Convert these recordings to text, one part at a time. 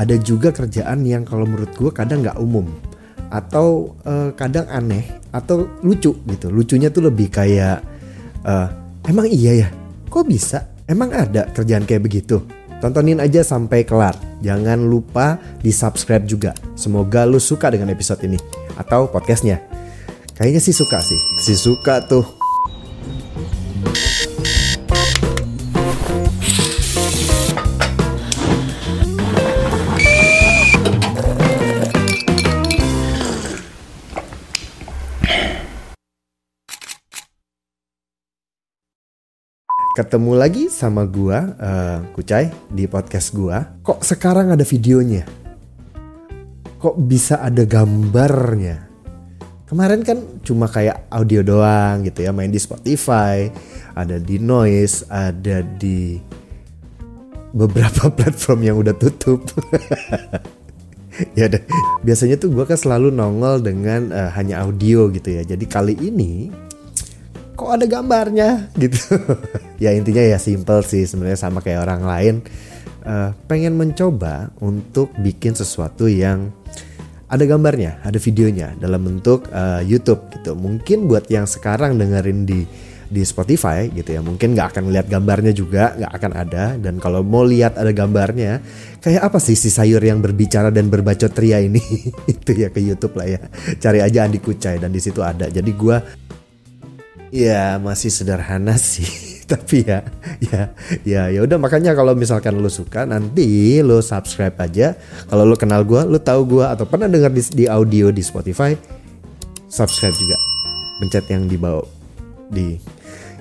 ada juga kerjaan yang kalau menurut gue kadang nggak umum. Atau uh, kadang aneh atau lucu gitu. Lucunya tuh lebih kayak uh, emang iya ya? Kok bisa? Emang ada kerjaan kayak begitu? Tontonin aja sampai kelar. Jangan lupa di subscribe juga. Semoga lu suka dengan episode ini atau podcastnya. Kayaknya sih suka sih. Si suka tuh ketemu lagi sama gua uh, Kucai di podcast gua. Kok sekarang ada videonya? Kok bisa ada gambarnya? Kemarin kan cuma kayak audio doang gitu ya, main di Spotify, ada di Noise, ada di beberapa platform yang udah tutup. ya deh. Biasanya tuh gua kan selalu nongol dengan uh, hanya audio gitu ya. Jadi kali ini kok ada gambarnya? Gitu. Ya intinya ya simple sih sebenarnya sama kayak orang lain. Uh, pengen mencoba untuk bikin sesuatu yang ada gambarnya ada videonya dalam bentuk uh, YouTube gitu. Mungkin buat yang sekarang dengerin di di Spotify gitu ya mungkin nggak akan lihat gambarnya juga nggak akan ada. Dan kalau mau lihat ada gambarnya kayak apa sih si sayur yang berbicara dan berbacot ria ini? Itu ya ke YouTube lah ya. Cari aja Andi Kucai dan di situ ada. Jadi gue Ya masih sederhana sih, tapi ya, ya, ya, ya udah makanya kalau misalkan lo suka nanti lo subscribe aja. Kalau lo kenal gue, lo tahu gue atau pernah dengar di, di audio di Spotify, subscribe juga. Pencet yang di bawah, di,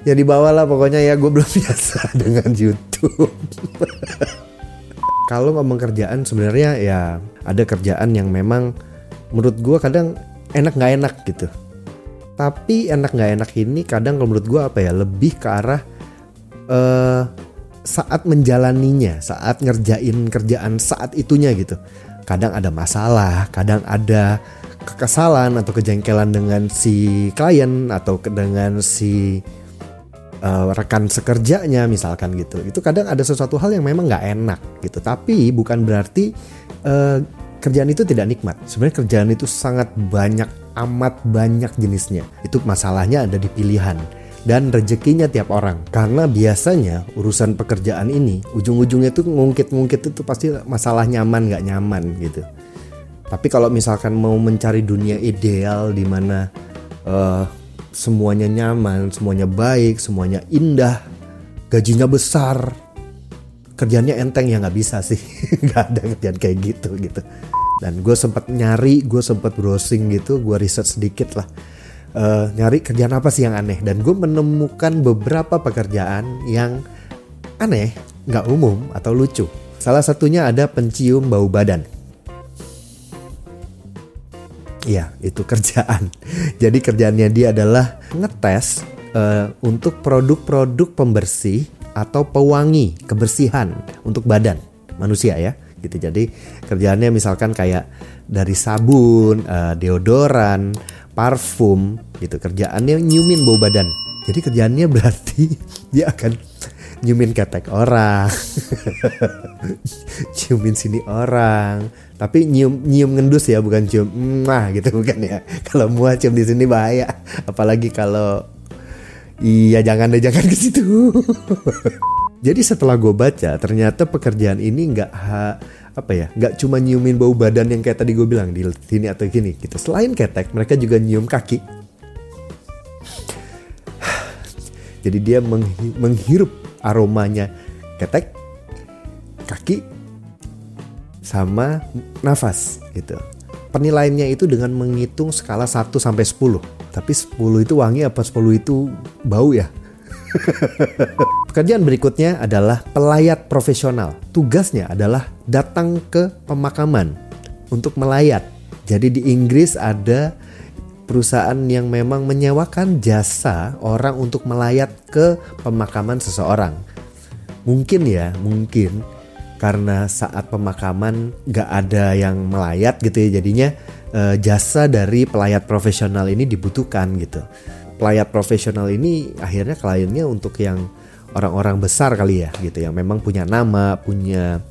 ya di bawah lah pokoknya ya gue belum biasa dengan YouTube. kalau ngomong kerjaan sebenarnya ya ada kerjaan yang memang menurut gue kadang enak nggak enak gitu tapi enak nggak enak ini kadang kalau menurut gue apa ya lebih ke arah uh, saat menjalaninya saat ngerjain kerjaan saat itunya gitu. Kadang ada masalah kadang ada kekesalan atau kejengkelan dengan si klien atau dengan si uh, rekan sekerjanya misalkan gitu. Itu kadang ada sesuatu hal yang memang nggak enak gitu. Tapi bukan berarti uh, kerjaan itu tidak nikmat sebenarnya kerjaan itu sangat banyak amat banyak jenisnya. Itu masalahnya ada di pilihan dan rezekinya tiap orang. Karena biasanya urusan pekerjaan ini ujung-ujungnya tuh ngungkit-ngungkit itu pasti masalah nyaman nggak nyaman gitu. Tapi kalau misalkan mau mencari dunia ideal di mana uh, semuanya nyaman, semuanya baik, semuanya indah, gajinya besar, kerjanya enteng ya nggak bisa sih, nggak ada kerjaan kayak gitu gitu. Dan gue sempat nyari gue sempat browsing gitu gue riset sedikit lah. Uh, nyari kerjaan apa sih yang aneh? Dan gue menemukan beberapa pekerjaan yang aneh nggak umum atau lucu. Salah satunya ada pencium bau badan. Iya, itu kerjaan. Jadi kerjaannya dia adalah ngetes uh, untuk produk-produk pembersih atau pewangi kebersihan untuk badan manusia ya gitu. Jadi kerjaannya misalkan kayak dari sabun, uh, deodoran, parfum gitu. Kerjaannya nyumin bau badan. Jadi kerjaannya berarti dia akan nyumin ketek orang, ciumin sini orang, tapi nyium nyium ngendus ya bukan cium mah gitu bukan ya. Kalau muah cium di sini bahaya, apalagi kalau iya jangan deh jangan ke situ. Jadi setelah gue baca, ternyata pekerjaan ini nggak apa ya, nggak cuma nyiumin bau badan yang kayak tadi gue bilang di sini atau gini gitu. Selain ketek, mereka juga nyium kaki. Jadi dia menghirup aromanya ketek, kaki, sama nafas gitu. Penilaiannya itu dengan menghitung skala 1 sampai 10. Tapi 10 itu wangi apa 10 itu bau ya? Pekerjaan berikutnya adalah pelayat profesional. Tugasnya adalah datang ke pemakaman untuk melayat. Jadi di Inggris ada perusahaan yang memang menyewakan jasa orang untuk melayat ke pemakaman seseorang. Mungkin ya, mungkin karena saat pemakaman gak ada yang melayat gitu ya jadinya eh, jasa dari pelayat profesional ini dibutuhkan gitu pelayat profesional ini akhirnya kliennya untuk yang orang-orang besar kali ya gitu yang memang punya nama punya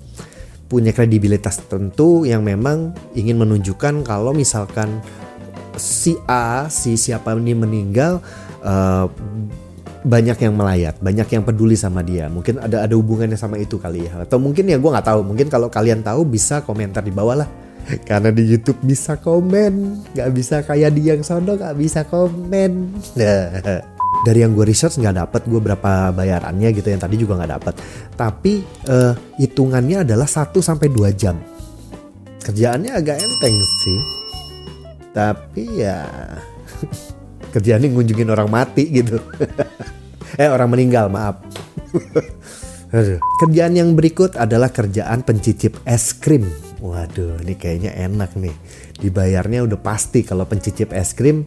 punya kredibilitas tertentu yang memang ingin menunjukkan kalau misalkan si A si siapa ini meninggal uh, banyak yang melayat, banyak yang peduli sama dia. Mungkin ada ada hubungannya sama itu kali ya. Atau mungkin ya gue nggak tahu. Mungkin kalau kalian tahu bisa komentar di bawah lah. Karena di YouTube bisa komen, nggak bisa kayak di yang sono nggak bisa komen. Dari yang gue research nggak dapet gue berapa bayarannya gitu yang tadi juga nggak dapet. Tapi uh, hitungannya adalah 1 sampai 2 jam. Kerjaannya agak enteng sih. Tapi ya kerjaannya ngunjungin orang mati gitu eh orang meninggal maaf kerjaan yang berikut adalah kerjaan pencicip es krim waduh ini kayaknya enak nih. Dibayarnya udah pasti kalau pencicip es krim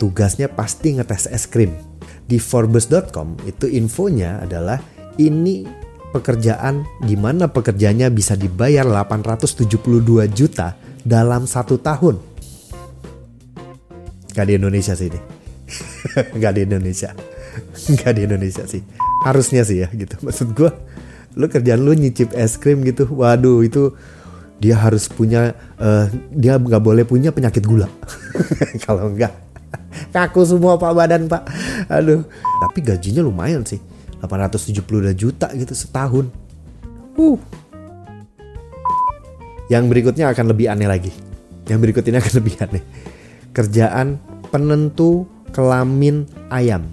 tugasnya pasti ngetes es krim. Di Forbes.com itu infonya adalah ini pekerjaan di mana pekerjanya bisa dibayar 872 juta dalam satu tahun. Gak di Indonesia sih ini. nggak di Indonesia. Nggak di Indonesia sih. Harusnya sih ya gitu. Maksud gue lu kerjaan lu nyicip es krim gitu. Waduh itu dia harus punya uh, dia nggak boleh punya penyakit gula. Kalau enggak kaku semua pak badan pak. Aduh tapi gajinya lumayan sih 872 juta gitu setahun. Uh. Yang berikutnya akan lebih aneh lagi. Yang berikut ini akan lebih aneh. Kerjaan penentu kelamin ayam.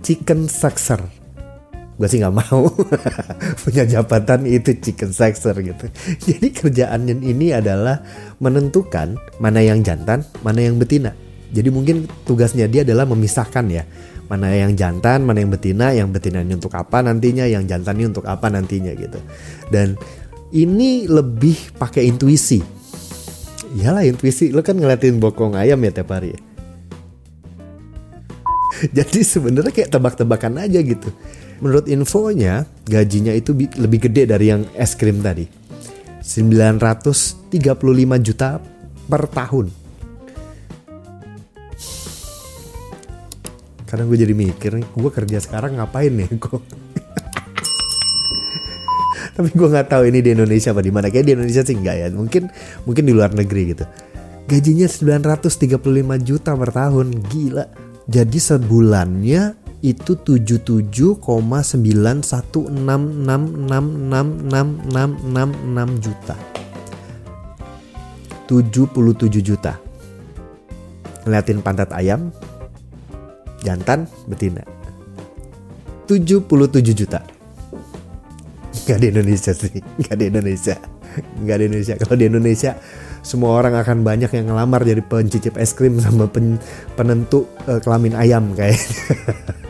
Chicken sexer. Gue sih nggak mau punya jabatan itu chicken sexer gitu. Jadi kerjaan ini adalah menentukan mana yang jantan, mana yang betina. Jadi mungkin tugasnya dia adalah memisahkan ya mana yang jantan, mana yang betina, yang betina ini untuk apa nantinya, yang jantan ini untuk apa nantinya gitu. Dan ini lebih pakai intuisi iyalah intuisi lo kan ngeliatin bokong ayam ya tiap hari ya. jadi sebenarnya kayak tebak-tebakan aja gitu menurut infonya gajinya itu lebih gede dari yang es krim tadi. 935 juta per tahun. Kadang gue jadi mikir gue kerja sekarang ngapain nih kok? Tapi gue nggak tahu ini di Indonesia apa di mana. Kayak di Indonesia sih enggak ya. Mungkin mungkin di luar negeri gitu. Gajinya 935 juta per tahun. Gila. Jadi sebulannya itu 77,916666666 juta. 77 juta. Ngeliatin pantat ayam jantan betina. 77 juta. Gak di Indonesia sih, gak di Indonesia, gak di Indonesia. Kalau di Indonesia semua orang akan banyak yang ngelamar jadi pencicip es krim sama pen, penentu uh, kelamin ayam kayaknya.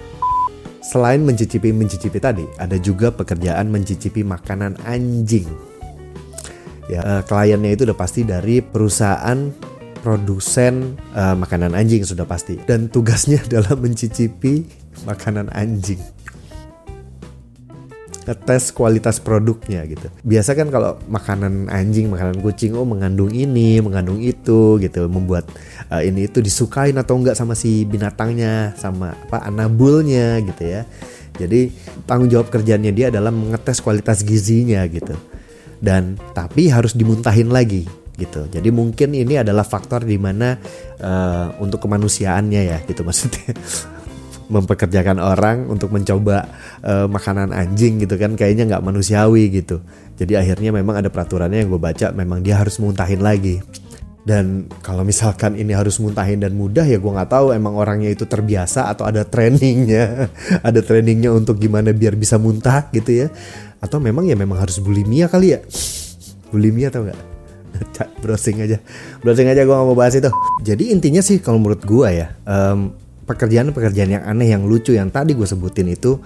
Selain mencicipi mencicipi tadi, ada juga pekerjaan mencicipi makanan anjing. Ya, uh, kliennya itu udah pasti dari perusahaan produsen uh, makanan anjing sudah pasti dan tugasnya adalah mencicipi makanan anjing ngetes kualitas produknya gitu. Biasa kan kalau makanan anjing, makanan kucing, oh mengandung ini, mengandung itu gitu, membuat uh, ini itu disukain atau enggak sama si binatangnya, sama apa anabulnya gitu ya. Jadi tanggung jawab kerjanya dia adalah mengetes kualitas gizinya gitu. Dan tapi harus dimuntahin lagi gitu. Jadi mungkin ini adalah faktor di mana uh, untuk kemanusiaannya ya gitu maksudnya mempekerjakan orang untuk mencoba uh, makanan anjing gitu kan kayaknya nggak manusiawi gitu. Jadi akhirnya memang ada peraturannya yang gue baca memang dia harus muntahin lagi. Dan kalau misalkan ini harus muntahin dan mudah ya gue nggak tahu emang orangnya itu terbiasa atau ada trainingnya. Ada trainingnya untuk gimana biar bisa muntah gitu ya. Atau memang ya memang harus bulimia kali ya. Bulimia atau enggak browsing aja. Browsing aja gue gak mau bahas itu. Jadi intinya sih kalau menurut gue ya um, pekerjaan-pekerjaan yang aneh yang lucu yang tadi gue sebutin itu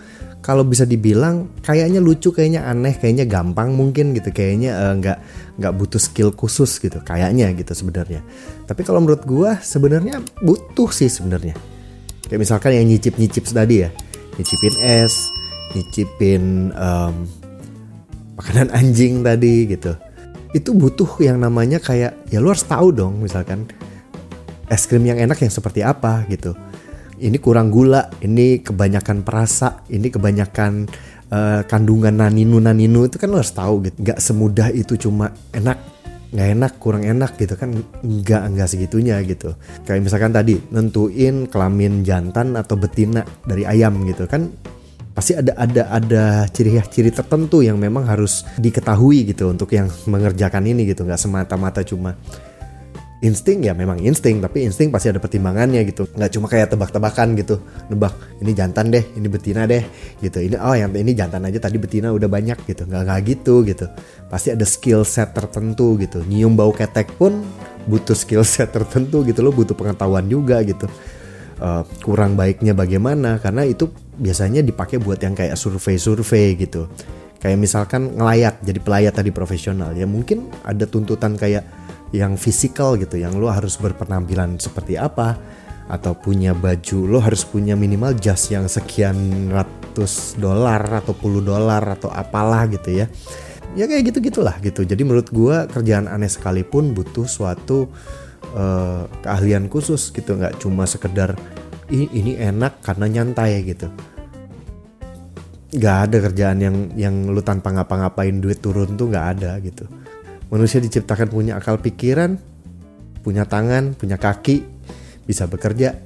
kalau bisa dibilang kayaknya lucu kayaknya aneh kayaknya gampang mungkin gitu kayaknya uh, nggak nggak butuh skill khusus gitu kayaknya gitu sebenarnya. Tapi kalau menurut gue sebenarnya butuh sih sebenarnya. Kayak misalkan yang nyicip nyicip tadi ya nyicipin es nyicipin um, makanan anjing tadi gitu. Itu butuh yang namanya kayak ya lu harus tahu dong misalkan es krim yang enak yang seperti apa gitu ini kurang gula, ini kebanyakan perasa, ini kebanyakan uh, kandungan naninu naninu itu kan lo harus tahu gitu. Gak semudah itu cuma enak nggak enak kurang enak gitu kan nggak nggak segitunya gitu kayak misalkan tadi nentuin kelamin jantan atau betina dari ayam gitu kan pasti ada ada ada ciri-ciri tertentu yang memang harus diketahui gitu untuk yang mengerjakan ini gitu nggak semata-mata cuma insting ya memang insting tapi insting pasti ada pertimbangannya gitu. Nggak cuma kayak tebak-tebakan gitu. Nebak ini jantan deh ini betina deh gitu. Ini oh yang ini jantan aja tadi betina udah banyak gitu. Nggak nggak gitu gitu. Pasti ada skill set tertentu gitu. Nyium bau ketek pun butuh skill set tertentu gitu loh butuh pengetahuan juga gitu. Uh, kurang baiknya bagaimana? Karena itu biasanya dipakai buat yang kayak survei-survei gitu. Kayak misalkan ngelayat jadi pelayat tadi profesional. Ya mungkin ada tuntutan kayak yang fisikal gitu yang lo harus berpenampilan seperti apa atau punya baju lo harus punya minimal jas yang sekian ratus dolar atau puluh dolar atau apalah gitu ya. Ya kayak gitu gitulah gitu. Jadi menurut gue kerjaan aneh sekalipun butuh suatu uh, keahlian khusus gitu. Nggak cuma sekedar ini, enak karena nyantai gitu. Nggak ada kerjaan yang yang lu tanpa ngapa-ngapain duit turun tuh nggak ada gitu Manusia diciptakan punya akal pikiran, punya tangan, punya kaki, bisa bekerja.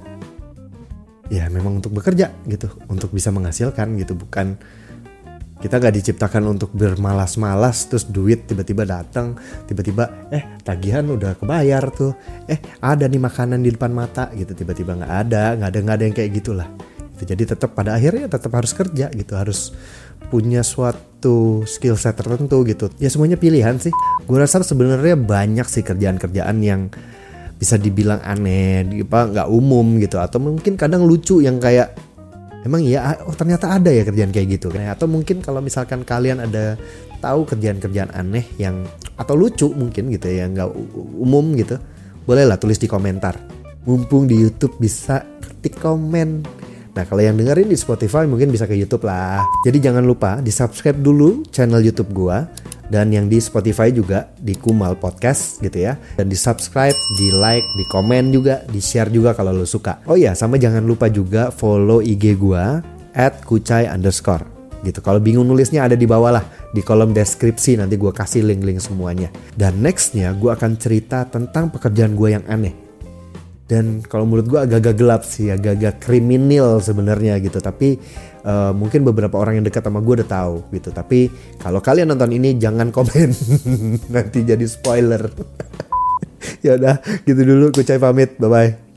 Ya memang untuk bekerja gitu, untuk bisa menghasilkan gitu, bukan kita gak diciptakan untuk bermalas-malas terus duit tiba-tiba datang tiba-tiba eh tagihan udah kebayar tuh eh ada nih makanan di depan mata gitu tiba-tiba nggak ada nggak ada nggak ada yang kayak gitulah gitu. jadi tetap pada akhirnya tetap harus kerja gitu harus punya suatu skill set tertentu gitu. Ya semuanya pilihan sih. Gue rasa sebenarnya banyak sih kerjaan-kerjaan yang bisa dibilang aneh apa nggak umum gitu. Atau mungkin kadang lucu yang kayak emang iya? Oh ternyata ada ya kerjaan kayak gitu. Kan atau mungkin kalau misalkan kalian ada tahu kerjaan-kerjaan aneh yang atau lucu mungkin gitu ya nggak umum gitu bolehlah tulis di komentar. Mumpung di YouTube bisa ketik komen Nah kalau yang dengerin di Spotify mungkin bisa ke YouTube lah. Jadi jangan lupa di subscribe dulu channel YouTube gua dan yang di Spotify juga di Kumal Podcast gitu ya. Dan di subscribe, di like, di komen juga, di share juga kalau lo suka. Oh iya sama jangan lupa juga follow IG gua at kucai underscore gitu. Kalau bingung nulisnya ada di bawah lah di kolom deskripsi nanti gue kasih link-link semuanya. Dan nextnya gue akan cerita tentang pekerjaan gue yang aneh dan kalau menurut gue agak-agak gelap sih agak-agak kriminal sebenarnya gitu. Tapi uh, mungkin beberapa orang yang dekat sama gue udah tahu gitu. Tapi kalau kalian nonton ini jangan komen. Nanti jadi spoiler. Ya udah gitu dulu. Kucai pamit. Bye bye